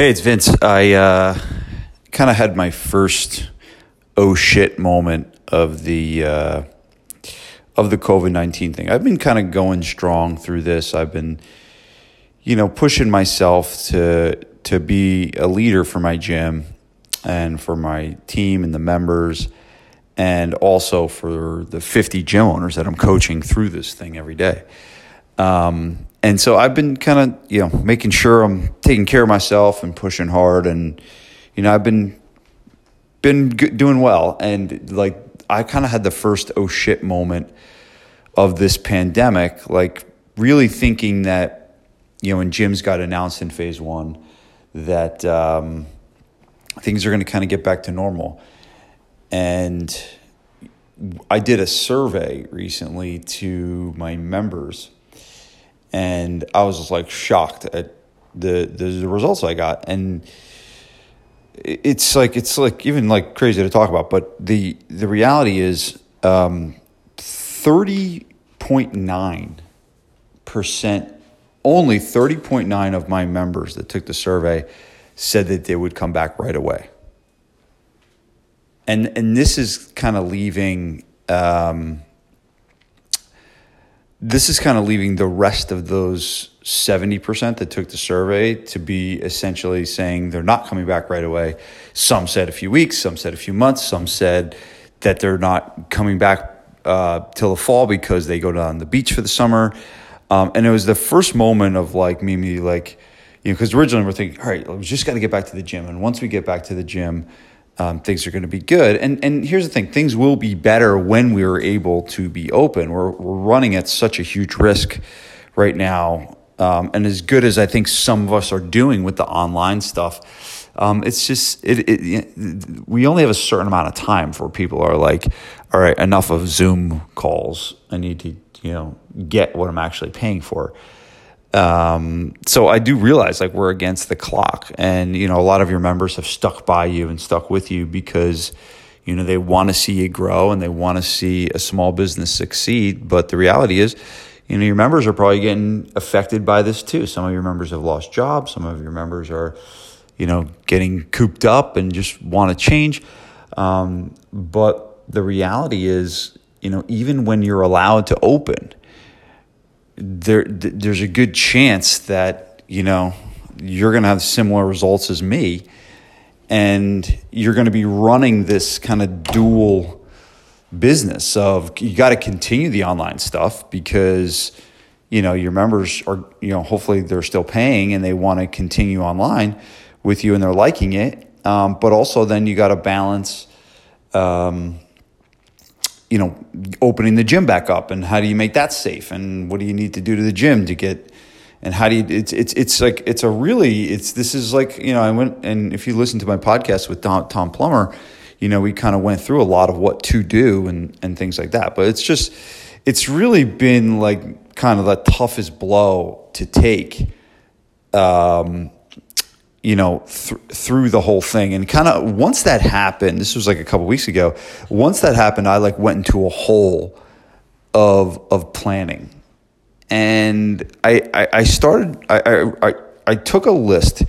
Hey, it's Vince. I uh, kind of had my first oh shit moment of the uh, of the COVID nineteen thing. I've been kind of going strong through this. I've been, you know, pushing myself to to be a leader for my gym and for my team and the members, and also for the fifty gym owners that I'm coaching through this thing every day. Um, and so I've been kind of you know making sure I'm taking care of myself and pushing hard, and you know I've been been doing well, and like I kind of had the first oh shit moment of this pandemic, like really thinking that you know when gyms got announced in phase one that um, things are going to kind of get back to normal, and I did a survey recently to my members and I was just like shocked at the the, results I got, and it's like it's like even like crazy to talk about, but the the reality is um, thirty point nine percent, only thirty point nine of my members that took the survey said that they would come back right away, and and this is kind of leaving. Um, this is kind of leaving the rest of those 70% that took the survey to be essentially saying they're not coming back right away. Some said a few weeks, some said a few months, some said that they're not coming back uh, till the fall because they go down the beach for the summer. Um, and it was the first moment of like me, me like, you know, because originally we're thinking, all right, we just got to get back to the gym. And once we get back to the gym, um, things are going to be good. And and here's the thing: things will be better when we are able to be open. We're we're running at such a huge risk right now, um, and as good as I think some of us are doing with the online stuff, um, it's just it, it, it, We only have a certain amount of time for people are like, all right, enough of Zoom calls. I need to you know get what I'm actually paying for. Um, so I do realize like we're against the clock, and you know a lot of your members have stuck by you and stuck with you because you know they want to see you grow and they want to see a small business succeed. But the reality is, you know your members are probably getting affected by this too. Some of your members have lost jobs. Some of your members are, you know, getting cooped up and just want to change. Um, but the reality is, you know, even when you're allowed to open there there's a good chance that you know you're going to have similar results as me and you're going to be running this kind of dual business of you got to continue the online stuff because you know your members are you know hopefully they're still paying and they want to continue online with you and they're liking it um, but also then you got to balance um, you know, opening the gym back up and how do you make that safe? And what do you need to do to the gym to get and how do you it's it's it's like it's a really it's this is like you know I went and if you listen to my podcast with Tom, Tom Plummer you know we kind of went through a lot of what to do and and things like that. But it's just it's really been like kind of the toughest blow to take um you know, th- through the whole thing. And kind of once that happened, this was like a couple weeks ago. Once that happened, I like went into a hole of of planning, and I I, I started I, I I took a list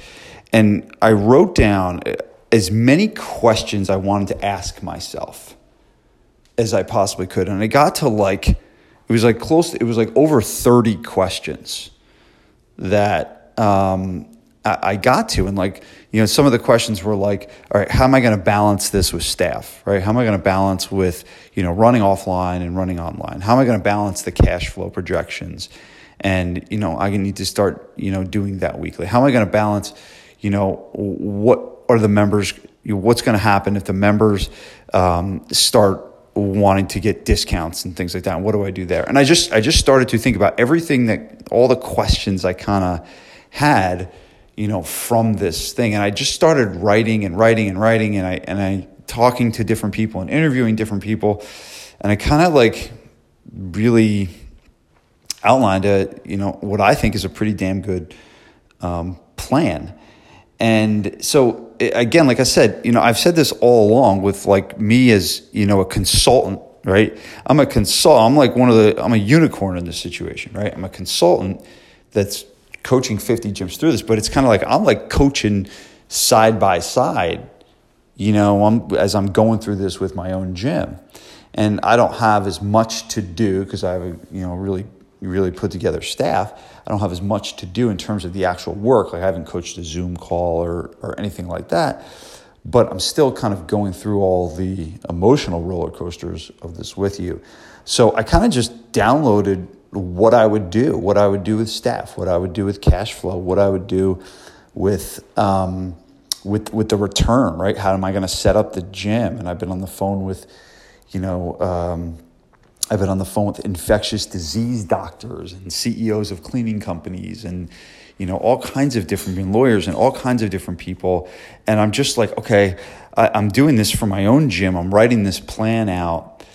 and I wrote down as many questions I wanted to ask myself as I possibly could, and I got to like it was like close. To, It was like over thirty questions that. Um, I got to. And like, you know, some of the questions were like, all right, how am I going to balance this with staff, right? How am I going to balance with, you know, running offline and running online? How am I going to balance the cash flow projections? And, you know, I need to start, you know, doing that weekly. How am I going to balance, you know, what are the members, you know, what's going to happen if the members um, start wanting to get discounts and things like that? And what do I do there? And I just, I just started to think about everything that, all the questions I kind of had you know, from this thing. And I just started writing and writing and writing and I and I talking to different people and interviewing different people. And I kind of like really outlined a, you know, what I think is a pretty damn good um, plan. And so again, like I said, you know, I've said this all along with like me as, you know, a consultant, right? I'm a consult I'm like one of the I'm a unicorn in this situation, right? I'm a consultant that's coaching 50 gyms through this, but it's kind of like I'm like coaching side by side, you know, I'm, as I'm going through this with my own gym. And I don't have as much to do because I have a, you know, really, really put together staff. I don't have as much to do in terms of the actual work. Like I haven't coached a Zoom call or, or anything like that. But I'm still kind of going through all the emotional roller coasters of this with you. So I kind of just downloaded what I would do, what I would do with staff, what I would do with cash flow, what I would do with um, with with the return, right? How am I going to set up the gym? And I've been on the phone with, you know, um, I've been on the phone with infectious disease doctors and CEOs of cleaning companies and you know all kinds of different lawyers and all kinds of different people. And I'm just like, okay, I, am doing this for my own gym. I'm writing this plan out.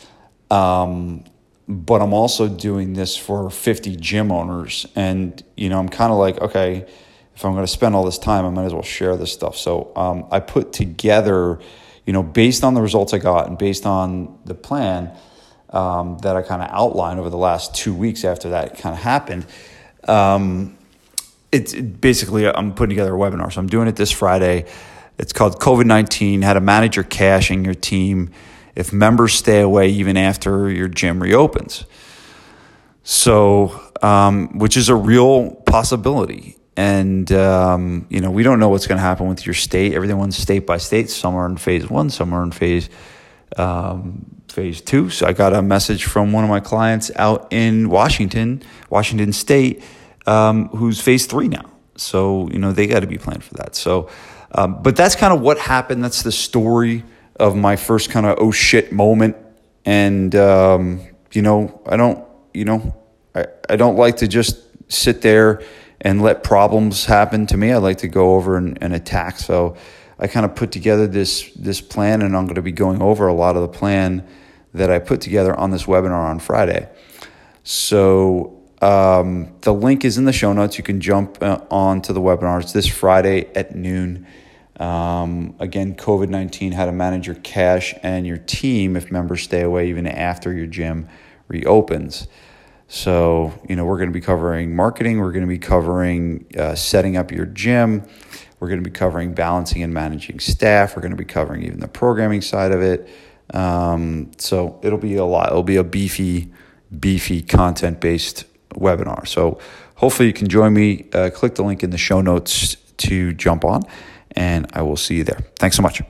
Um, but I'm also doing this for 50 gym owners. And, you know, I'm kind of like, okay, if I'm going to spend all this time, I might as well share this stuff. So um, I put together, you know, based on the results I got and based on the plan um, that I kind of outlined over the last two weeks after that kind of happened. Um, it's it basically, I'm putting together a webinar. So I'm doing it this Friday. It's called COVID 19 How to Manage Your Cash and Your Team if members stay away even after your gym reopens. So, um, which is a real possibility. And, um, you know, we don't know what's going to happen with your state. Everyone's state by state. Some are in phase one, some are in phase, um, phase two. So I got a message from one of my clients out in Washington, Washington State, um, who's phase three now. So, you know, they got to be planned for that. So, um, but that's kind of what happened. That's the story of my first kind of oh shit moment. And, um, you know, I don't, you know, I, I don't like to just sit there and let problems happen to me. I like to go over and, and attack. So I kind of put together this, this plan and I'm going to be going over a lot of the plan that I put together on this webinar on Friday. So um, the link is in the show notes. You can jump uh, on to the webinar. It's this Friday at noon. Um, again, COVID 19, how to manage your cash and your team if members stay away even after your gym reopens. So, you know, we're going to be covering marketing, we're going to be covering uh, setting up your gym, we're going to be covering balancing and managing staff, we're going to be covering even the programming side of it. Um, so, it'll be a lot, it'll be a beefy, beefy content based webinar. So, hopefully, you can join me. Uh, click the link in the show notes to jump on and I will see you there. Thanks so much.